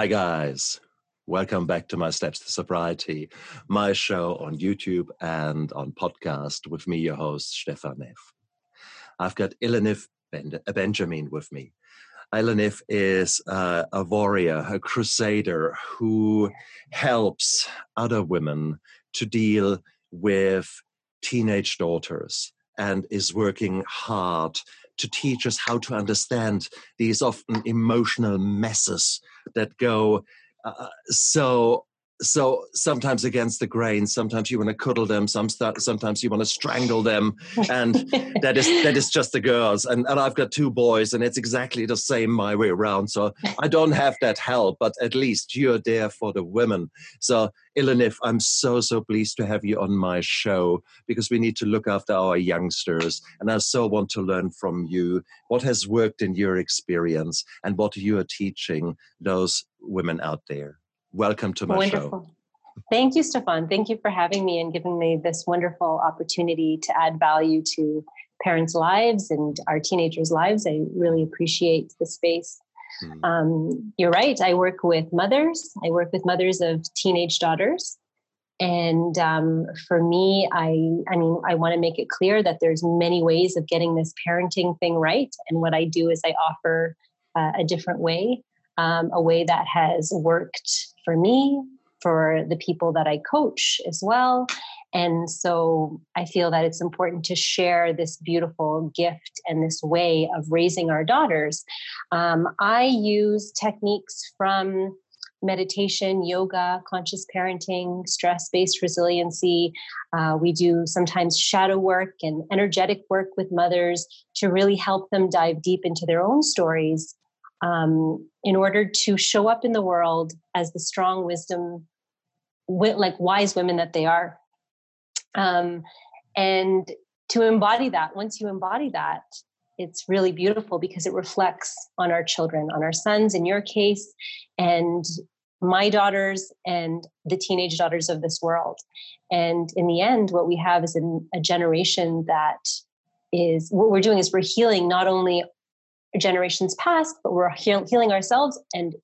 Hi, guys. Welcome back to my Steps to Sobriety, my show on YouTube and on podcast with me, your host, Stefan Neff. I've got Ilanith Benjamin with me. Ilanith is uh, a warrior, a crusader who helps other women to deal with teenage daughters and is working hard to teach us how to understand these often emotional messes that go uh, so so sometimes against the grain sometimes you want to cuddle them some sometimes you want to strangle them and that is that is just the girls and, and i've got two boys and it's exactly the same my way around so i don't have that help but at least you're there for the women so Ilanith, I'm so, so pleased to have you on my show because we need to look after our youngsters. And I so want to learn from you what has worked in your experience and what you are teaching those women out there. Welcome to my Wonderful. show. Thank you, Stefan. Thank you for having me and giving me this wonderful opportunity to add value to parents' lives and our teenagers' lives. I really appreciate the space. Mm. Um, you're right. I work with mothers. I work with mothers of teenage daughters. And um, for me, I, I mean, I want to make it clear that there's many ways of getting this parenting thing right. And what I do is I offer uh, a different way, um, a way that has worked for me, for the people that I coach as well. And so I feel that it's important to share this beautiful gift and this way of raising our daughters. Um, I use techniques from meditation, yoga, conscious parenting, stress based resiliency. Uh, we do sometimes shadow work and energetic work with mothers to really help them dive deep into their own stories um, in order to show up in the world as the strong wisdom, like wise women that they are. Um, and to embody that, once you embody that, it's really beautiful because it reflects on our children, on our sons in your case, and my daughters and the teenage daughters of this world. And in the end, what we have is a, a generation that is what we're doing is we're healing not only generations past, but we're heal- healing ourselves and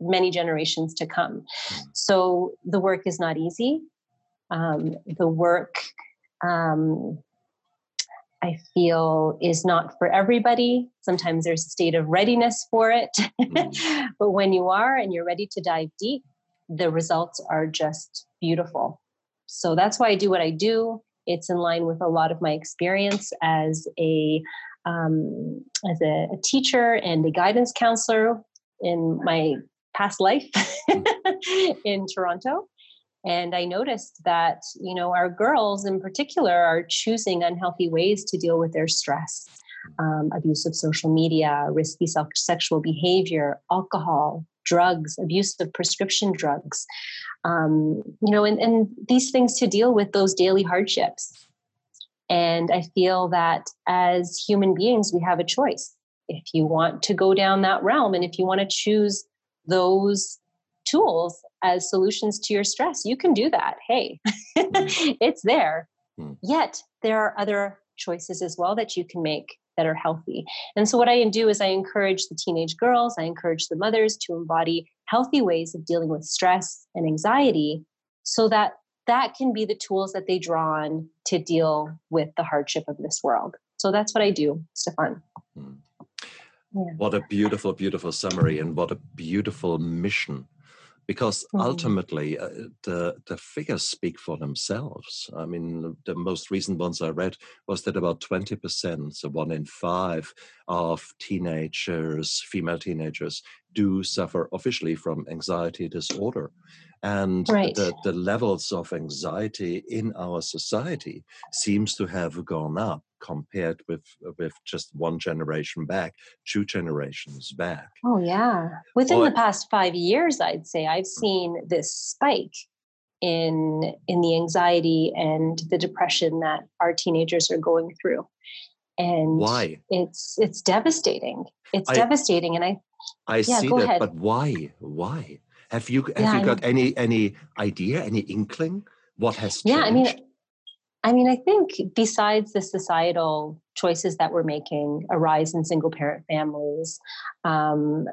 many generations to come. Hmm. So the work is not easy. Um, the work, um, I feel, is not for everybody. Sometimes there's a state of readiness for it. Mm. but when you are and you're ready to dive deep, the results are just beautiful. So that's why I do what I do. It's in line with a lot of my experience as a um, as a, a, teacher and a guidance counselor in my past life in Toronto. And I noticed that, you know, our girls in particular are choosing unhealthy ways to deal with their stress. Um, abuse of social media, risky self- sexual behavior, alcohol, drugs, abuse of prescription drugs, um, you know, and, and these things to deal with those daily hardships. And I feel that as human beings, we have a choice. If you want to go down that realm and if you want to choose those tools as solutions to your stress, you can do that. Hey, mm. it's there. Mm. Yet there are other choices as well that you can make that are healthy. And so, what I do is I encourage the teenage girls, I encourage the mothers to embody healthy ways of dealing with stress and anxiety so that that can be the tools that they draw on to deal with the hardship of this world. So that's what I do, Stefan. Mm. Yeah. What a beautiful, beautiful summary, and what a beautiful mission. Because mm. ultimately, uh, the the figures speak for themselves. I mean, the most recent ones I read was that about twenty percent, so one in five, of teenagers, female teenagers, do suffer officially from anxiety disorder and right. the, the levels of anxiety in our society seems to have gone up compared with with just one generation back two generations back. Oh yeah. Within the past five years i'd say i've mm. seen this spike in in the anxiety and the depression that our teenagers are going through. And why? it's it's devastating. It's I, devastating and i i yeah, see that ahead. but why? Why have you have yeah, you got any any idea, any inkling what has changed? Yeah, I mean, I mean, I think besides the societal choices that we're making, a rise in single parent families, um,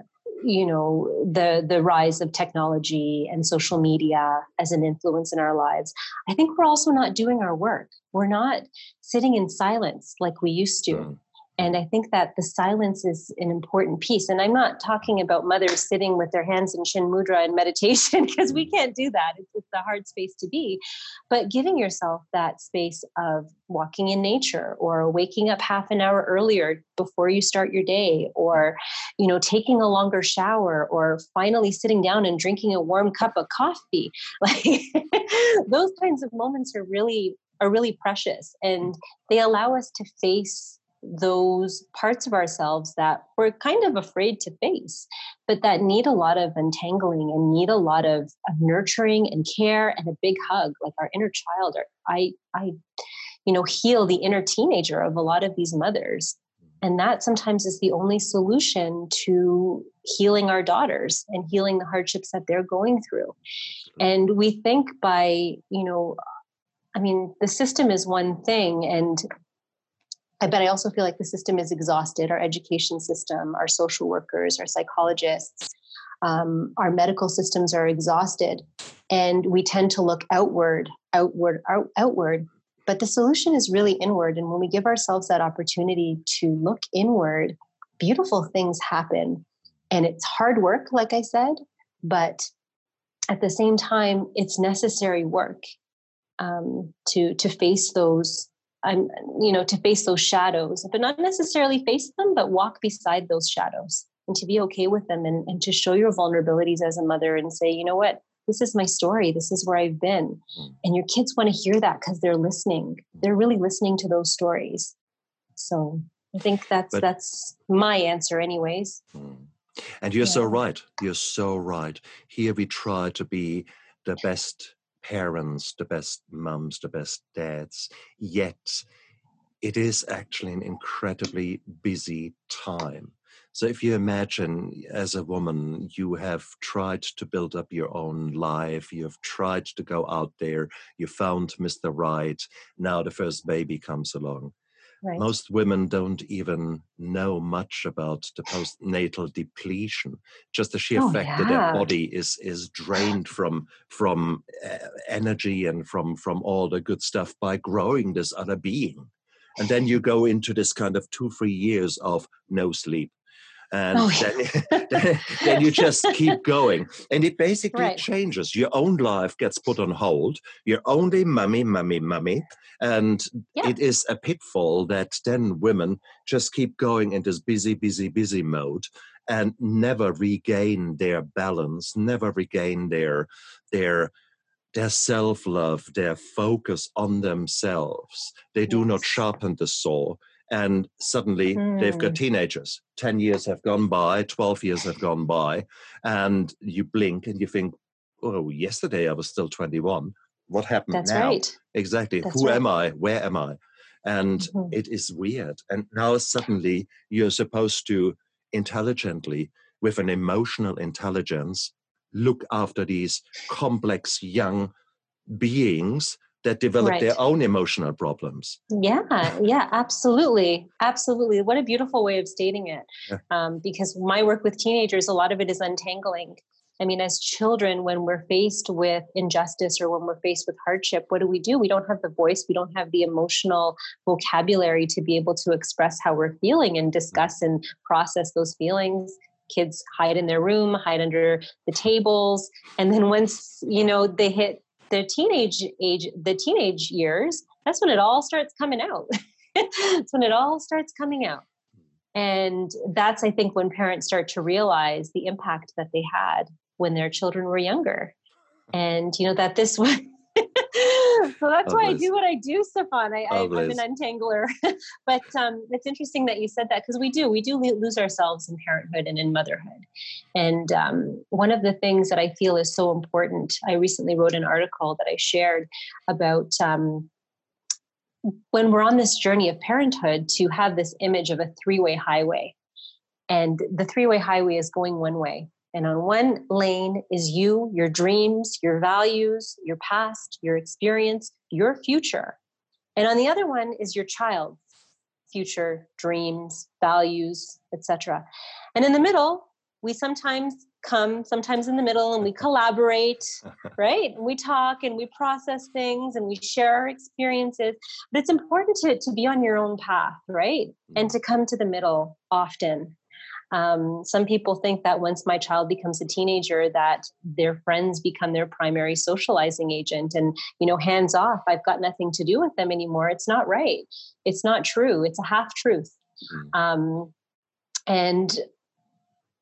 you know the the rise of technology and social media as an influence in our lives i think we're also not doing our work we're not sitting in silence like we used to mm. And I think that the silence is an important piece. And I'm not talking about mothers sitting with their hands in Chin Mudra and meditation, because we can't do that. It's, it's, a hard space to be. But giving yourself that space of walking in nature or waking up half an hour earlier before you start your day or you know taking a longer shower or finally sitting down and drinking a warm cup of coffee like those kinds of moments are really are really precious and they allow us to face those parts of ourselves that we're kind of afraid to face, but that need a lot of untangling and need a lot of, of nurturing and care and a big hug, like our inner child. Or I, I, you know, heal the inner teenager of a lot of these mothers. Mm-hmm. And that sometimes is the only solution to healing our daughters and healing the hardships that they're going through. And we think by, you know, I mean, the system is one thing, and but I also feel like the system is exhausted our education system, our social workers, our psychologists, um, our medical systems are exhausted. And we tend to look outward, outward, out, outward. But the solution is really inward. And when we give ourselves that opportunity to look inward, beautiful things happen. And it's hard work, like I said, but at the same time, it's necessary work um, to to face those I'm, you know, to face those shadows, but not necessarily face them, but walk beside those shadows and to be okay with them and, and to show your vulnerabilities as a mother and say, you know what, this is my story. This is where I've been. Mm. And your kids want to hear that because they're listening. They're really listening to those stories. So I think that's but, that's my answer, anyways. Mm. And you're yeah. so right. You're so right. Here we try to be the best parents, the best mums, the best dads. Yet it is actually an incredibly busy time. So if you imagine as a woman, you have tried to build up your own life, you have tried to go out there, you found Mr. Right, now the first baby comes along. Right. Most women don't even know much about the postnatal depletion. Just the sheer oh, fact yeah. that their body is is drained from from uh, energy and from from all the good stuff by growing this other being, and then you go into this kind of two three years of no sleep, and oh, then, then, then, you just keep going. And it basically right. changes. Your own life gets put on hold. You're only mummy mummy mummy. And yeah. it is a pitfall that then women just keep going in this busy busy busy mode and never regain their balance never regain their their their self love, their focus on themselves. They do not sharpen the saw and suddenly mm. they've got hmm. teenagers 10 years have gone by 12 years have gone by and you blink and you think oh yesterday i was still 21 what happened That's now right. exactly That's who right. am i where am i and mm-hmm. it is weird and now suddenly you're supposed to intelligently with an emotional intelligence look after these complex young beings that develop right. their own emotional problems. Yeah, yeah, absolutely. Absolutely. What a beautiful way of stating it. Yeah. Um, because my work with teenagers, a lot of it is untangling. I mean, as children, when we're faced with injustice or when we're faced with hardship, what do we do? We don't have the voice, we don't have the emotional vocabulary to be able to express how we're feeling and discuss and process those feelings kids hide in their room hide under the tables and then once you know they hit the teenage age, the teenage years, that's when it all starts coming out. that's when it all starts coming out. And that's, I think, when parents start to realize the impact that they had when their children were younger. And, you know, that this was, so that's oh, why I do what I do, Stefan. I, oh, I, am an untangler. but um, it's interesting that you said that because we do, we do lose ourselves in parenthood and in motherhood. And um, one of the things that I feel is so important, I recently wrote an article that I shared about um, when we're on this journey of parenthood to have this image of a three way highway. And the three way highway is going one way and on one lane is you, your dreams, your values, your past, your experience, your future. And on the other one is your child's future, dreams, values, etc. And in the middle we sometimes come sometimes in the middle and we collaborate right and we talk and we process things and we share our experiences but it's important to, to be on your own path right and mm-hmm. to come to the middle often um, some people think that once my child becomes a teenager that their friends become their primary socializing agent and you know hands off. I've got nothing to do with them anymore. It's not right. It's not true. It's a half truth. Mm-hmm. um, and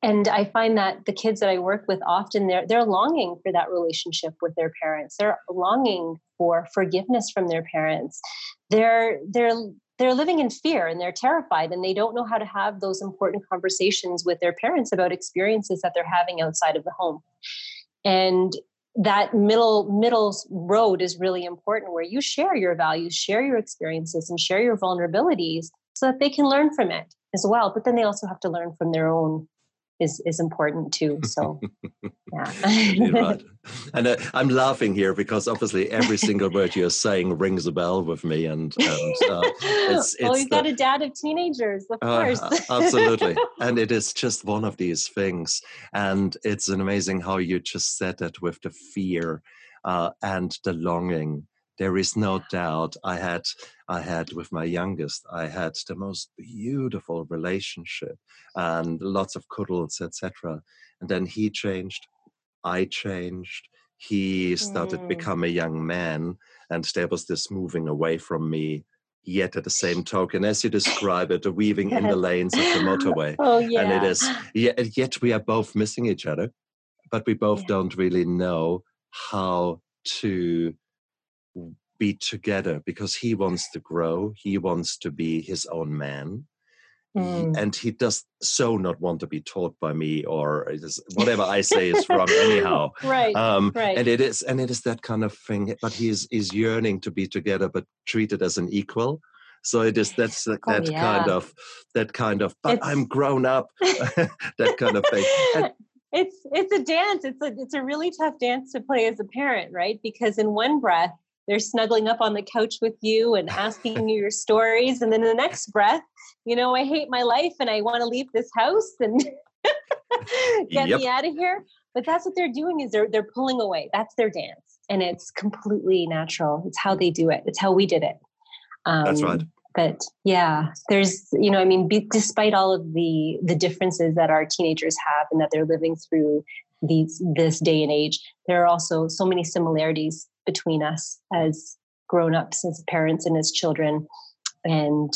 and i find that the kids that i work with often they're they're longing for that relationship with their parents. They're longing for forgiveness from their parents. They're they're they're living in fear and they're terrified and they don't know how to have those important conversations with their parents about experiences that they're having outside of the home. And that middle middle road is really important where you share your values share your experiences and share your vulnerabilities so that they can learn from it as well but then they also have to learn from their own is is important too. So yeah, right. And uh, I'm laughing here because obviously every single word you're saying rings a bell with me, and, and uh, it's, it's well, you've the, got a dad of teenagers, of uh, course, absolutely. And it is just one of these things, and it's an amazing how you just said it with the fear uh, and the longing there is no doubt i had i had with my youngest i had the most beautiful relationship and lots of cuddles etc and then he changed i changed he started mm. become a young man and there was this moving away from me yet at the same token as you describe it the weaving in the lanes of the motorway oh, yeah. and it is yet, yet we are both missing each other but we both yeah. don't really know how to be together because he wants to grow he wants to be his own man. Mm. and he does so not want to be taught by me or whatever i say is wrong anyhow. Right, um, right. and it is and it is that kind of thing but he's is yearning to be together but treated as an equal. So it is that's that, oh, that yeah. kind of that kind of but it's, i'm grown up. That kind of thing. And, it's it's a dance. It's a it's a really tough dance to play as a parent right? Because in one breath they're snuggling up on the couch with you and asking you your stories. And then in the next breath you know i hate my life and i want to leave this house and get yep. me out of here. But that's what they're doing is they're they're pulling away. That's their dance. And it's completely natural. It's how they do it. It's how we did it. Um, that's right but yeah there's you know i mean be, despite all of the the differences that our teenagers have and that they're living through these this day and age there are also so many similarities between us as grown-ups as parents and as children. And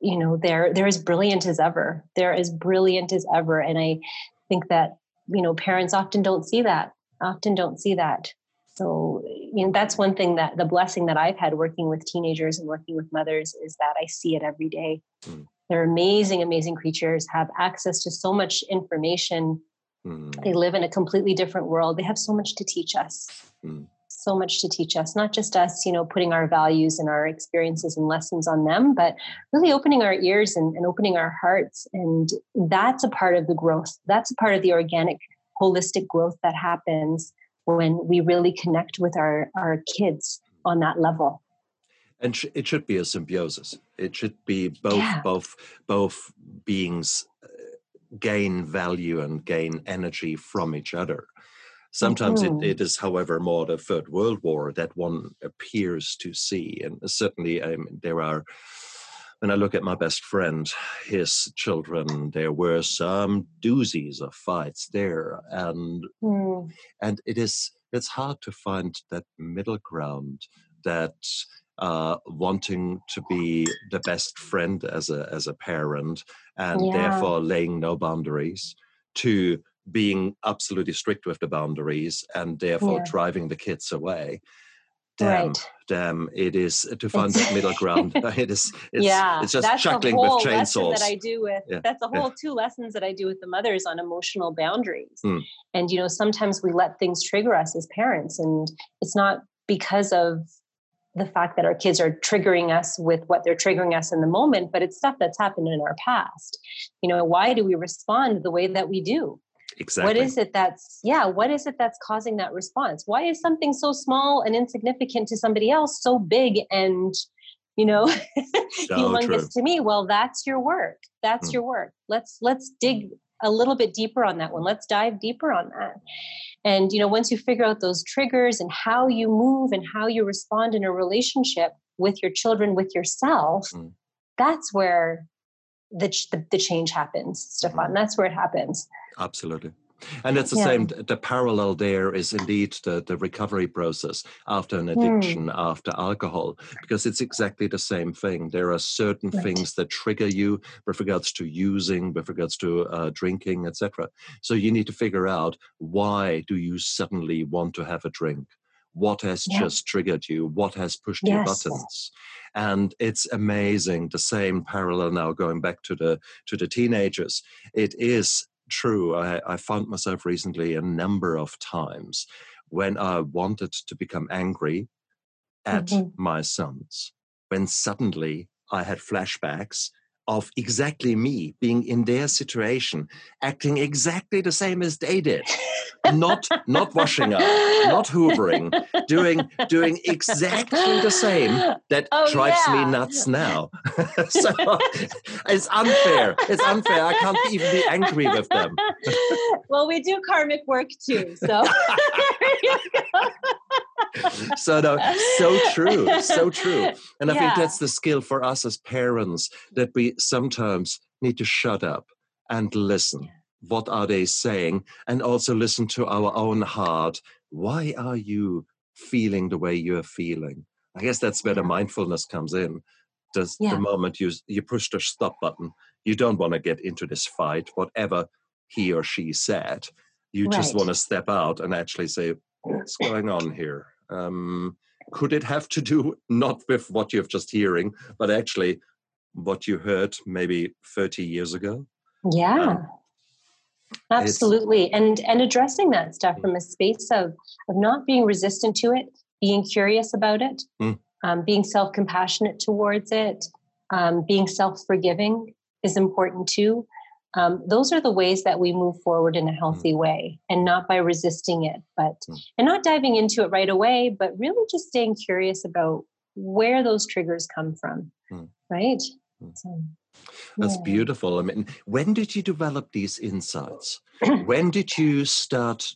you know they're they're as brilliant as ever. They're as brilliant as ever. And i think that you know parents often don't see that often don't see that. So you know that's one thing that the blessing that i've had working with teenagers and working with mothers is that i see it every day. Mm. they're amazing amazing creatures have access to so much information. Mm. they live in a completely different world. They have so much to teach us. Mm so much to teach us, not just us, you know, putting our values and our experiences and lessons on them, but really opening our ears and, and opening our hearts. And that's a part of the growth. That's a part of the organic, holistic growth that happens when we really connect with our, our kids on that level and it should be a symbiosis it should be both yeah. both both beings uh, gain value and gain energy from each other Sometimes mm-hmm. it, it is, however, more the Third World War that one appears to see. And certainly um, there are, when I look at my best friend, his children, there were some doozies of fights there. And, mm. and it is, it's hard to find that middle ground that uh, wanting to be the best friend as a as a parent and yeah. therefore laying no boundaries to being absolutely strict with the boundaries and therefore yeah. driving the kids away damn right. damn it is to find that middle ground it is it's, yeah it's just that's chuckling with chainsaws that i do with yeah. that's a whole yeah. two lessons that i do with the mothers on emotional boundaries mm. and you know sometimes we let things trigger us as parents and it's not because of the fact that our kids are triggering us with what they're triggering us in the moment but it's stuff that's happened in our past you know why do we respond the way that we do Exactly. What is it that's, yeah, what is it that's causing that response? Why is something so small and insignificant to somebody else so big and, you know, so humongous true. to me? Well, that's your work. That's mm. your work. Let's, let's dig, a little bit deeper on that one. Let's dive deeper on that. And, you know, once you figure out those triggers and how you move and how you respond in a relationship with your children, with yourself, mm. that's where the, the, the, change happens, Stefan. Mm. That's where it happens. Absolutely. And it's the yeah. same. The parallel there is indeed the, the recovery process after an hmm. addiction, mm. after alcohol, because it's exactly the same thing. There are certain right. things that trigger you with regards to using, with regards to uh, drinking, etc. So you need to figure out why do you suddenly want to have a drink? What has yeah. just triggered you? What has pushed yes. your buttons? and it's amazing the same parallel now going back to the to the teenagers it is true. I, I found myself recently a number of times when I wanted to become angry at mm-hmm. my sons, when suddenly I had flashbacks of exactly me being in their situation, acting exactly the same as they did. not not washing up, not hoovering, doing doing exactly the same that oh, drives yeah. me nuts now. so it's unfair. It's unfair. I can't even be angry with them. well, we do karmic work too. So so no, so true, so true. And I yeah. think that's the skill for us as parents that we sometimes need to shut up and listen. What are they saying? And also listen to our own heart. Why are you feeling the way you're feeling? I guess that's where the mindfulness comes in. Does yeah. the moment you you push the stop button, you don't want to get into this fight, whatever he or she said. You right. just want to step out and actually say, what's going on here? Um, could it have to do not with what you're just hearing, but actually what you heard maybe 30 years ago? Yeah. Um, absolutely and and addressing that stuff mm. from a space of of not being resistant to it being curious about it mm. um, being self-compassionate towards it um, being self-forgiving is important too um, those are the ways that we move forward in a mm. healthy way and not by resisting it but mm. and not diving into it right away but really just staying curious about where those triggers come from mm. right so, that's yeah. beautiful i mean when did you develop these insights when did you start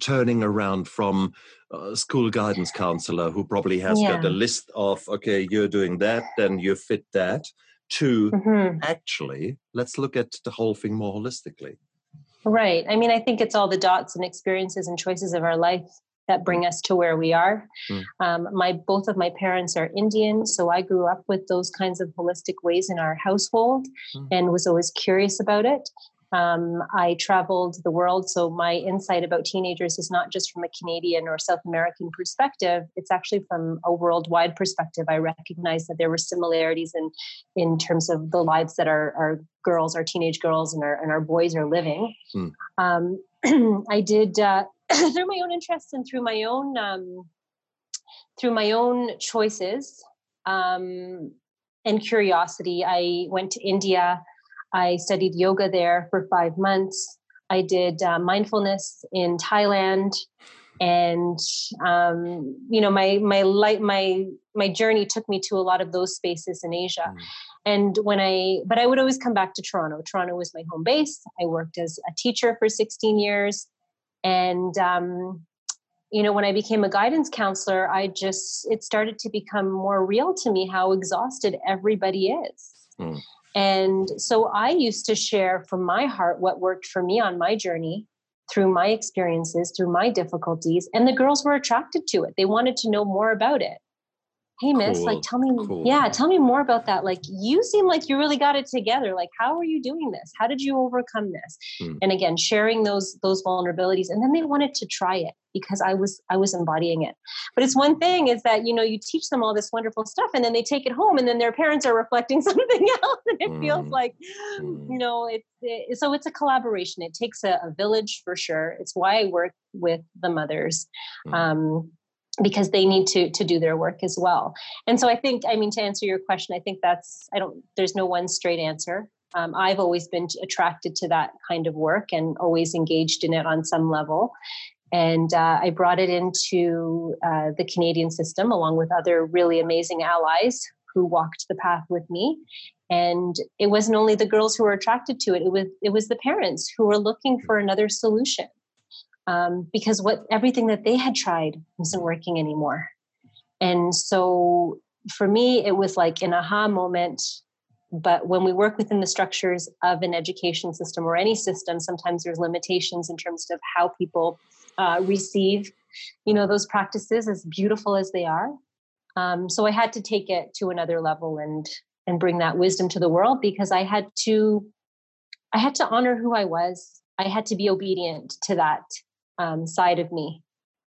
turning around from a school guidance counselor who probably has yeah. got a list of okay you're doing that then you fit that to mm-hmm. actually let's look at the whole thing more holistically right i mean i think it's all the dots and experiences and choices of our life that bring us to where we are mm. um, my both of my parents are indian so i grew up with those kinds of holistic ways in our household mm. and was always curious about it um, I traveled the world, so my insight about teenagers is not just from a Canadian or South American perspective. It's actually from a worldwide perspective. I recognize that there were similarities in in terms of the lives that our, our girls, our teenage girls, and our and our boys are living. Hmm. Um, I did uh, through my own interests and through my own um, through my own choices um, and curiosity. I went to India. I studied yoga there for five months. I did uh, mindfulness in Thailand, and um, you know my my light my my journey took me to a lot of those spaces in Asia. Mm. And when I but I would always come back to Toronto. Toronto was my home base. I worked as a teacher for 16 years, and um, you know when I became a guidance counselor, I just it started to become more real to me how exhausted everybody is. Mm. And so I used to share from my heart what worked for me on my journey through my experiences, through my difficulties. And the girls were attracted to it. They wanted to know more about it hey miss cool. like tell me cool. yeah tell me more about that like you seem like you really got it together like how are you doing this how did you overcome this mm. and again sharing those those vulnerabilities and then they wanted to try it because i was i was embodying it but it's one thing is that you know you teach them all this wonderful stuff and then they take it home and then their parents are reflecting something else and it mm. feels like mm. you know it's it, so it's a collaboration it takes a, a, village for sure it's why i work with the mothers mm. um, because they need to to do their work as well. And so i think i mean to answer your question i think that's i don't there's no one straight answer. Um, i've always been attracted to that kind of work and always engaged in it on some level. And uh, i brought it into uh, the canadian system along with other really amazing allies who walked the path with me. And it wasn't only the girls who were attracted to it it was it was the parents who were looking for another solution um, because what everything that they had tried wasn't working anymore. And so for me it was like an aha moment. But when we work within the structures of an education system or any system sometimes there's limitations in terms of how people uh, receive you know those practices as beautiful as they are. Um, so i had to take it to another level and and bring that wisdom to the world because i had to i had to honor who i was. I had to be obedient to that um, side of me.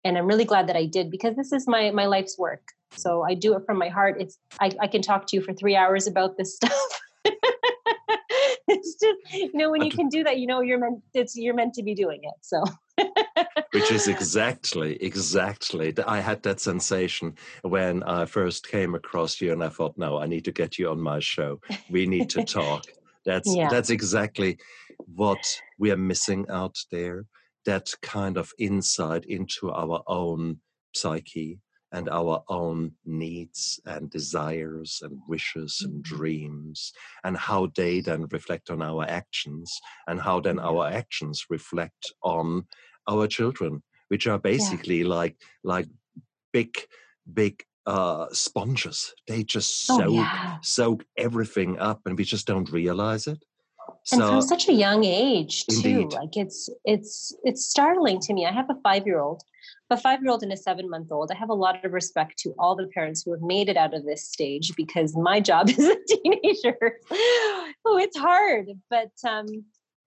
And i'm really glad that i did because this is my my life's work. So i do it from my heart. It's i, I can talk to you for three hours about this stuff. It's just you know when you can do that you know you're meant it's you're meant to be doing it so. Which is exactly exactly i had that sensation when i first came across you and i thought no i need to get you on my show. We need to talk. That's yeah. that's exactly what we are missing out there that kind of insight into our own psyche and our own needs and desires and wishes and mm-hmm. dreams and how they then reflect on our actions and how then our actions reflect on our children which are basically yeah. like like big big uh sponges they just oh, soak yeah. soak everything up and we just don't realize it so, and from such a young age too indeed. like it's it's it's startling to me i have a five year old a five year old and a seven month old i have a lot of respect to all the parents who have made it out of this stage because my job as a teenager oh it's hard but um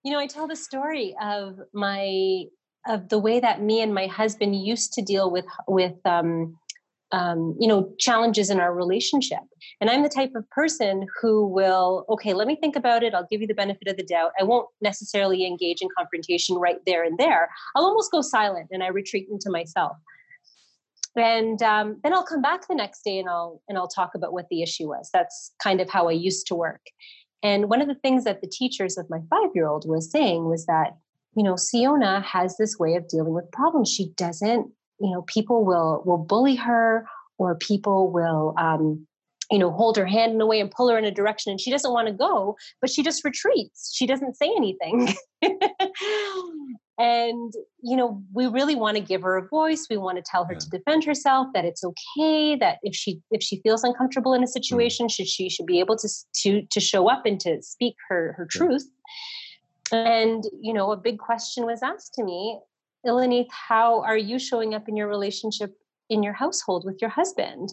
you know i tell the story of my of the way that me and my husband used to deal with with um um, you know challenges in our relationship. And i'm the type of person who will okay let me think about it. I'll give you the benefit of the doubt. I won't necessarily engage in confrontation right there and there. I'll almost go silent and i retreat into myself. And um, then i'll come back the next day and i'll and i'll talk about what the issue was. That's kind of how i used to work. And one of the things that the teachers of my five year old was saying was that you know siona has this way of dealing with problems. She doesn't you know people will will bully her or people will um, you know hold her hand in a way and pull her in a direction and she doesn't want to go but she just retreats she doesn't say anything and you know we really want to give her a voice we want to tell her yeah. to defend herself that it's okay that if she if she feels uncomfortable in a mm. situation mm. should she should be able to to to show up and to speak her her truth and you know a big question was asked to me Ilanith, how are you showing up in your relationship in your household with your husband?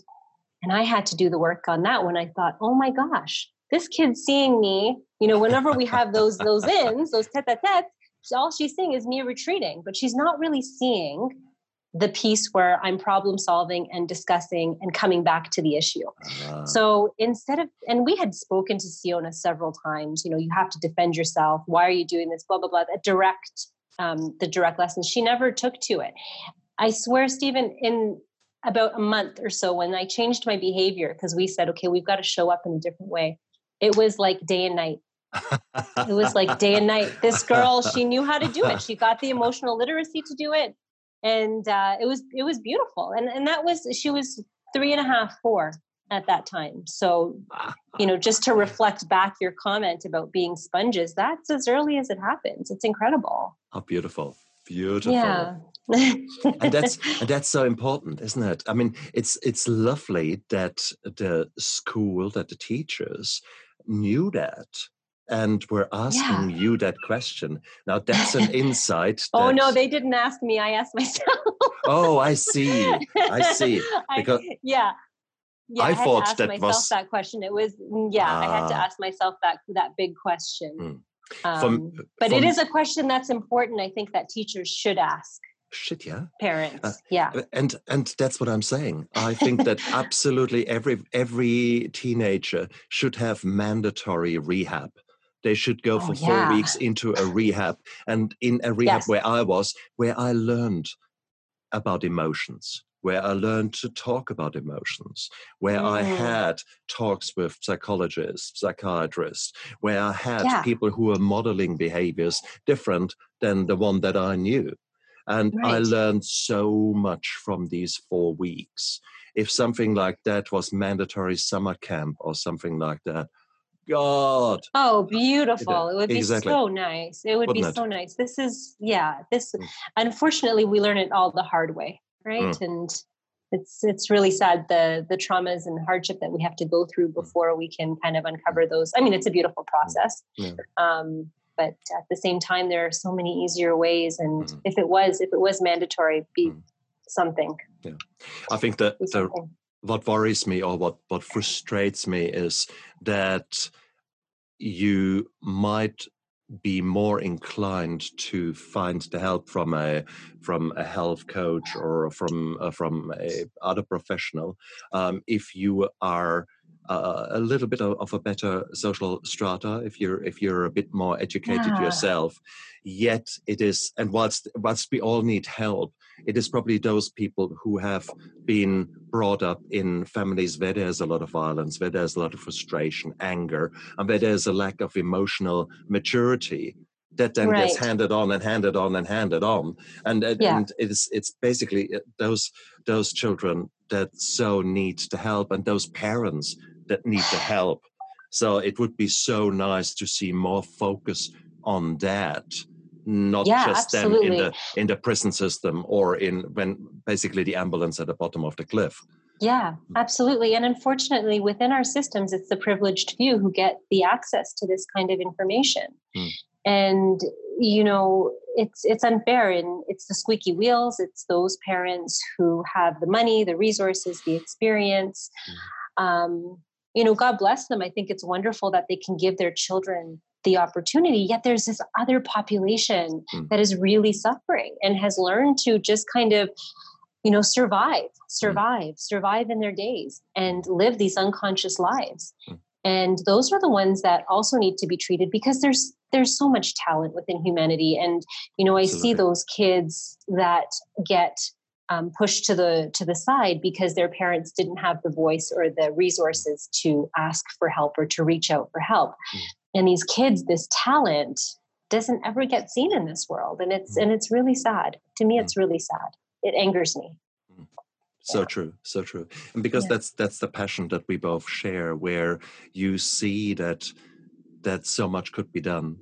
And I had to do the work on that when I thought, oh my gosh, this kid's seeing me, you know, whenever we have those those ins, those tete-a-tetes, all she's seeing is me retreating, but she's not really seeing the piece where I'm problem solving and discussing and coming back to the issue. Uh-huh. So instead of, and we had spoken to Siona several times, you know, you have to defend yourself. Why are you doing this? Blah, blah, blah. A direct um, the direct lessons. She never took to it. I swear, Stephen, in about a month or so, when I changed my behavior, because we said, okay, we've got to show up in a different way, it was like day and night. it was like day and night. This girl, she knew how to do it. She got the emotional literacy to do it, and uh, it was it was beautiful. And and that was she was three and a half, four at that time. So, you know, just to reflect back your comment about being sponges, that's as early as it happens. It's incredible. Oh, beautiful. Beautiful. Yeah. and that's and that's so important, isn't it? I mean, it's it's lovely that the school, that the teachers knew that and were asking yeah. you that question. Now that's an insight. oh no, they didn't ask me. I asked myself. oh, I see. I see. Because I, yeah, yeah, I, I thought that myself was that question. It was mm, yeah, I had to ah. ask myself that that big question. Mm. Um, from, but from, it is a question that's important. I think that teachers should ask. Shit, yeah. Parents, uh, yeah. And and that's what I'm saying. I think that absolutely every every teenager should have mandatory rehab. They should go oh, for four weeks into a rehab, and in a rehab yes. where I was, where I learned about emotions where I learned to talk about emotions, where mm. I had talks with psychologists, psychiatrists, where I had yeah. people who were modeling behaviors different than the one that I knew. And right. I learned so much from these four weeks. If something like that was mandatory summer camp or something like that, God. Oh, beautiful. It would be exactly. so nice. It would Wouldn't be it? so nice. This is, yeah, this, mm. unfortunately, we learn it all the hard way, right? Mm. And it's it's really sad the the traumas and hardship that we have to go through mm. before we can kind of uncover those. I mean, it's a beautiful mm. process. Yeah. Um, but at the same time, there are so many easier ways. And mm. if it was, if it was mandatory, be something. Yeah, I think that the, what worries me or what what frustrates me is that you might be more inclined to find the help from a from a health coach or from uh, from a other professional um, if you are uh, a little bit of, of, a better social strata if you're if you're a bit more educated yeah. yourself yet it is and whilst whilst we all need help it is probably those people who have been brought up in families where there's a lot of violence, where there's a lot of frustration, anger, and where there's a lack of emotional maturity that then right. gets handed on and handed on and handed on and yeah. and it's it's basically uh, those those children that so need to help and those parents that need to help so it would be so nice to see more focus on that not yeah, just absolutely. then in the in the prison system or in when basically the ambulance at the bottom of the cliff yeah mm. absolutely and unfortunately within our systems it's the privileged few who get the access to this kind of information mm. and you know it's it's unfair and it's the squeaky wheels it's those parents who have the money the resources the experience mm. um, you know god bless them i think it's wonderful that they can give their children the opportunity yet there's this other population mm. that is really suffering and has learned to just kind of you know survive hmm. survive mm. survive in their days and live these unconscious lives mm. and those are the ones that also need to be treated because there's there's so much talent within humanity and you know i Absolutely. see those kids that get um, pushed to the to the side because their parents didn't have the voice or the resources to ask for help or to reach out for help hmm and these kids this talent doesn't ever get seen in this world and it's mm. and it's really sad to me mm. it's really sad it angers me mm. so yeah. true so true and because yeah. that's that's the passion that we both share where you see that that so much could be done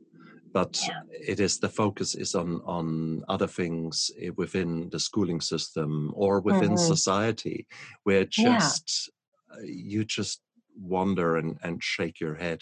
but yeah. it is the focus is on on other things eh, within the schooling system or within mm-hmm. society where just uh, you just wonder and and shake your head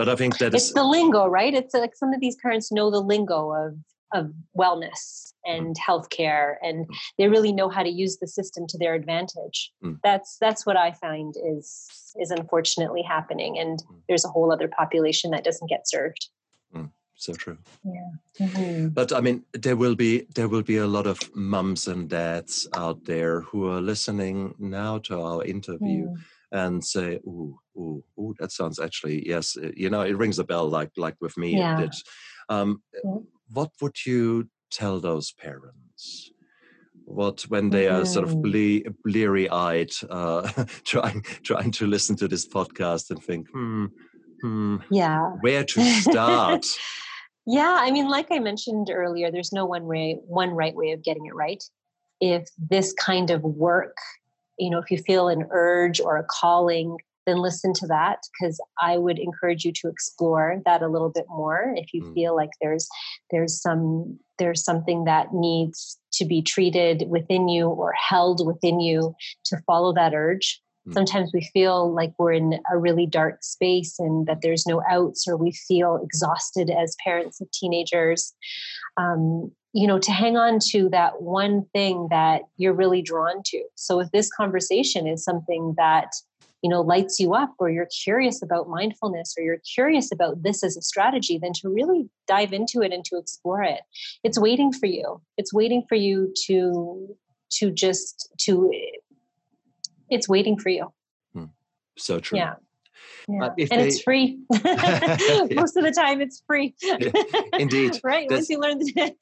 but I think that it's the lingo, right? It's like some of these parents know the lingo of of wellness and healthcare, and they really know how to use the system to their advantage. Mm. That's that's what I find is is unfortunately happening, and mm. there's a whole other population that doesn't get served. Mm. So true. Yeah. Mm-hmm. But I mean, there will be there will be a lot of mums and dads out there who are listening now to our interview mm and say, "Ooh, ooh, ooh, that sounds actually yes." Uh, you know, it rings a bell like like with me yeah. it did. Um, yeah. What would you tell those parents? What when they are sort of ble- bleary-eyed, uh, trying trying to listen to this podcast and think, hmm, hmm, yeah, where to start? yeah, I mean, like I mentioned earlier, there's no one way, one right way of getting it right. If this kind of work you know, if you feel an urge or a calling, then listen to that because I would encourage you to explore that a little bit more. If you mm. feel like there's there's some there's something that needs to be treated within you or held within you to follow that urge. Mm. Sometimes we feel like we're in a really dark space and that there's no outs, or we feel exhausted as parents of teenagers. Um, you know to hang on to that one thing that you're really drawn to so if this conversation is something that you know lights you up or you're curious about mindfulness or you're curious about this as a strategy then to really dive into it and to explore it it's waiting for you it's waiting for you to to just to it's waiting for you hmm. so true yeah yeah. Uh, and they, it's free. Most of the time, it's free. Indeed. right. Once you learn the.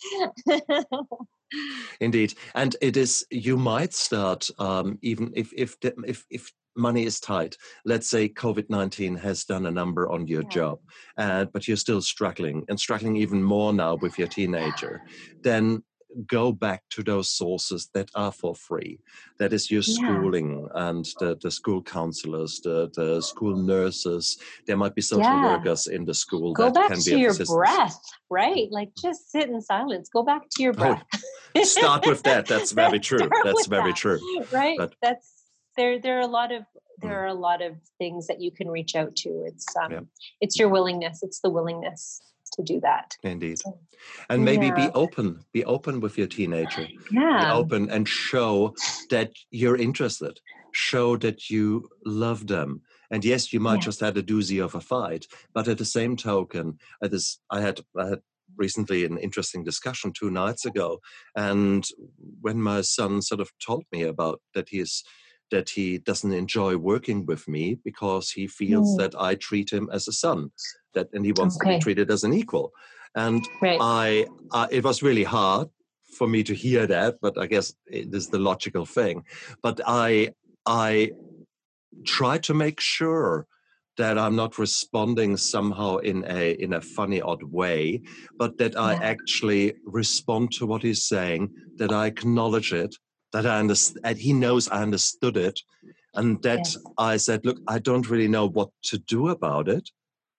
Indeed, and it is. You might start um, even if if if if money is tight. Let's say COVID nineteen has done a number on your yeah. job, uh, but you're still struggling and struggling even more now with your teenager. Then go back to those sources that are for free. That is your schooling yeah. and the, the school counselors, the, the school nurses. There might be social yeah. workers in the school. Go back to your breath, right? Like just sit in silence. Go back to your oh, breath. Oh, start with that. That's very true. That's very that. true. Right. But, That's there. There are a lot of there mm. are a lot of things that you can reach out to. It's um, yeah. it's your willingness. It's the willingness to do that. Indeed. So, and maybe yeah. be open, be open with your teenager. Yeah. Be open and show that you're interested. Show that you love them. And yes, you might yeah. just had a doozy of a fight, but at the same token, at this, I had I had recently an interesting discussion two nights ago, and when my son sort of told me about that he's that he doesn't enjoy working with me because he feels mm. that I treat him as a son that and he wants okay. to be treated as an equal and right. I, uh, it was really hard for me to hear that but i guess it is the logical thing but i i try to make sure that i'm not responding somehow in a in a funny odd way but that i yeah. actually respond to what he's saying that i acknowledge it that i understand he knows i understood it and that yes. i said look i don't really know what to do about it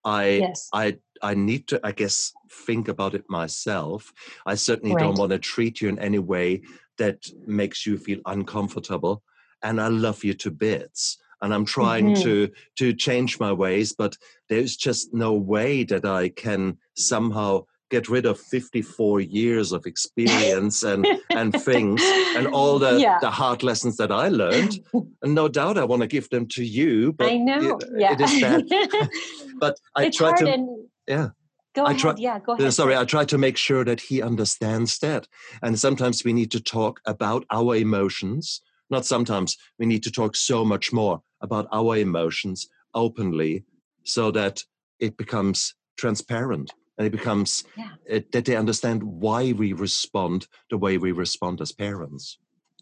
I yes. I I need to I guess think about it myself. I certainly right. don't want to treat you in any way that makes you feel uncomfortable. And I love you to bits. And I'm trying mm-hmm. to to change my ways, but there's just no way that I can somehow get rid of 54 years of experience and and things and all the yeah. the hard lessons that I learned. And no doubt I want to give them to you. But I know. It, yeah. it is bad. but I it's try to and, yeah. Go I ahead. Try, yeah, go uh, ahead. Sorry, I try to make sure that he understands that. And sometimes we need to talk about our emotions. Not sometimes, we need to talk so much more about our emotions openly so that it becomes transparent and it becomes yeah. uh, that they understand why we respond the way we respond as parents.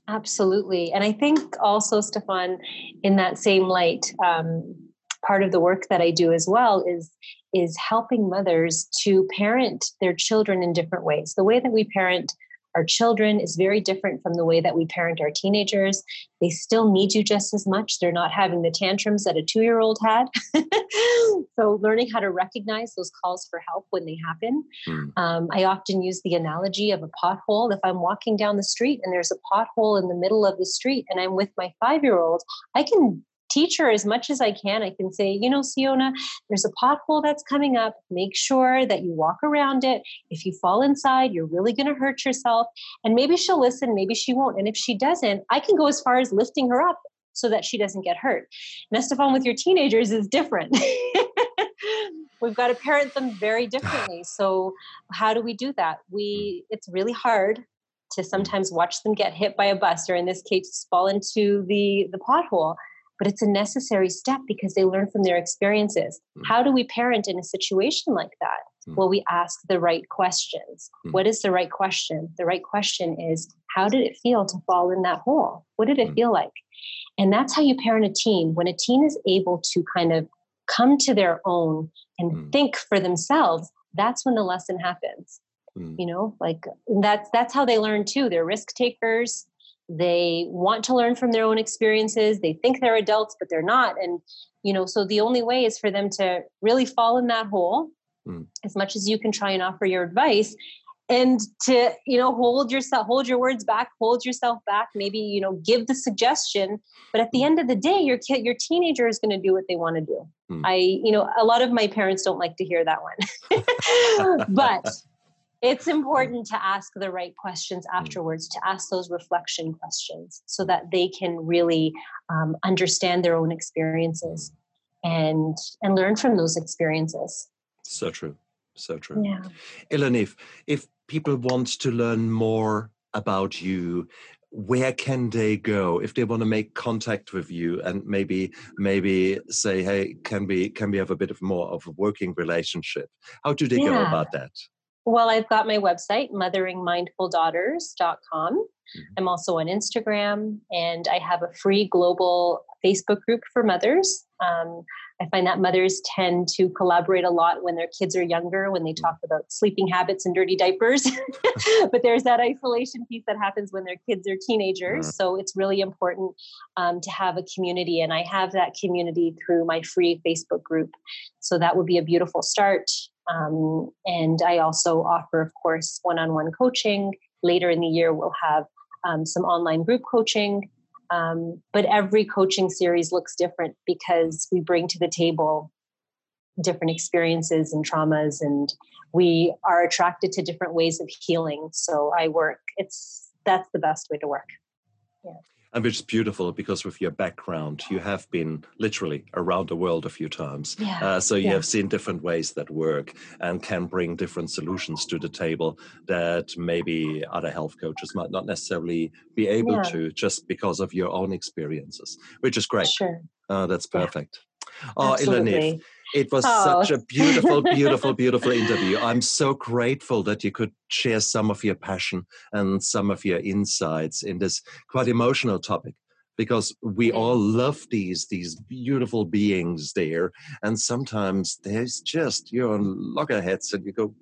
Absolutely. And i think also stefan in that same light um, part of the work that i do as well is is helping mothers to parent their children in different ways. The way that we parent our children is very different from the way that we parent our teenagers. They still need you just as much. They're not having the tantrums that a two year old had. so, learning how to recognize those calls for help when they happen. Mm. Um, I often use the analogy of a pothole. If I'm walking down the street and there's a pothole in the middle of the street and I'm with my five year old, I can teach her as much as I can. I can say, you know, Siona, there's a pothole that's coming up. Make sure that you walk around it. If you fall inside, you're really going to hurt yourself. And maybe she'll listen, maybe she won't. And if she doesn't, I can go as far as lifting her up so that she doesn't get hurt. Now, Stefan, with your teenagers is different. We've got to parent them very differently. So, how do we do that? We it's really hard to sometimes watch them get hit by a bus or in this case fall into the the pothole but it's a necessary step because they learn from their experiences. Mm. How do we parent in a situation like that? Mm. Well, we ask the right questions. Mm. What is the right question? The right question is how did it feel to fall in that hole? What did it mm. feel like? And that's how you parent a teen. When a teen is able to kind of come to their own and mm. think for themselves, that's when the lesson happens. Mm. You know, like that's that's how they learn too. They're risk takers they want to learn from their own experiences they think they're adults but they're not and you know so the only way is for them to really fall in that hole mm. as much as you can try and offer your advice and to you know hold yourself hold your words back hold yourself back maybe you know give the suggestion but at the end of the day your kid your teenager is going to do what they want to do mm. i you know a lot of my parents don't like to hear that one but it's important to ask the right questions mm. afterwards to ask those reflection questions so that they can really um, understand their own experiences and and learn from those experiences. So true so true. Yeah. Ellen, if if people want to learn more about you where can they go if they want to make contact with you and maybe maybe say hey can we can we have a bit of more of a working relationship? How do they yeah. go about that well, I've got my website, motheringmindfuldaughters.com. Mm-hmm. I'm also on Instagram, and I have a free global Facebook group for mothers. Um, I find that mothers tend to collaborate a lot when their kids are younger, when they talk about sleeping habits and dirty diapers. but there's that isolation piece that happens when their kids are teenagers. Mm. So it's really important um, to have a community. And I have that community through my free Facebook group. So that would be a beautiful start. Um, and I also offer, of course, one on one coaching. Later in the year, we'll have um, some online group coaching. Um, but every coaching series looks different because we bring to the table different experiences and traumas, and we are attracted to different ways of healing. So I work, it's that's the best way to work. Yeah and which is beautiful because with your background you have been literally around the world a few times yeah. uh, so you yeah. have seen different ways that work and can bring different solutions to the table that maybe other health coaches might not necessarily be able yeah. to just because of your own experiences which is great sure. Uh, that's perfect oh Ilanith, it was oh. such a beautiful, beautiful, beautiful interview. I'm so grateful that you could share some of your passion and some of your insights in this quite emotional topic because we mm-hmm. all love these these beautiful beings there and sometimes there's just you're on loggerheads and you go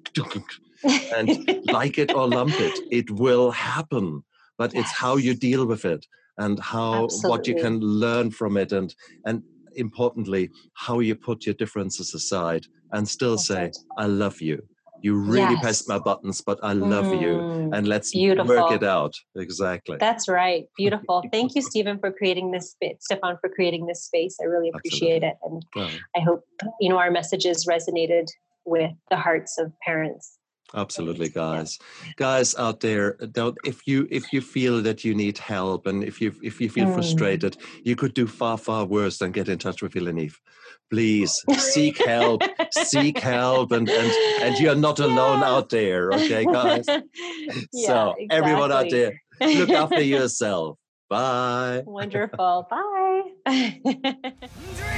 and like it or lump it it will happen but yes. it's how you deal with it and how Absolutely. what you can learn from it and and importantly, how you put your differences aside and still That's say, right. I love you. You really yes. pressed my buttons, but I love mm, you. And let's beautiful. work it out. Exactly. That's right. Beautiful. Thank you, Stephen, for creating this space. Stefan, for creating this space. I really appreciate Absolutely. it. And I hope, you know, our messages resonated with the hearts of parents absolutely guys. Guys out there don't if you if you feel that you need help and if you if you feel mm. frustrated you could do far far worse than get in touch with Ilanith please seek help seek help and and and you're not alone yeah. out there okay guys? Yeah, so exactly. everyone out there look after yourself. Bye. Wonderful. Bye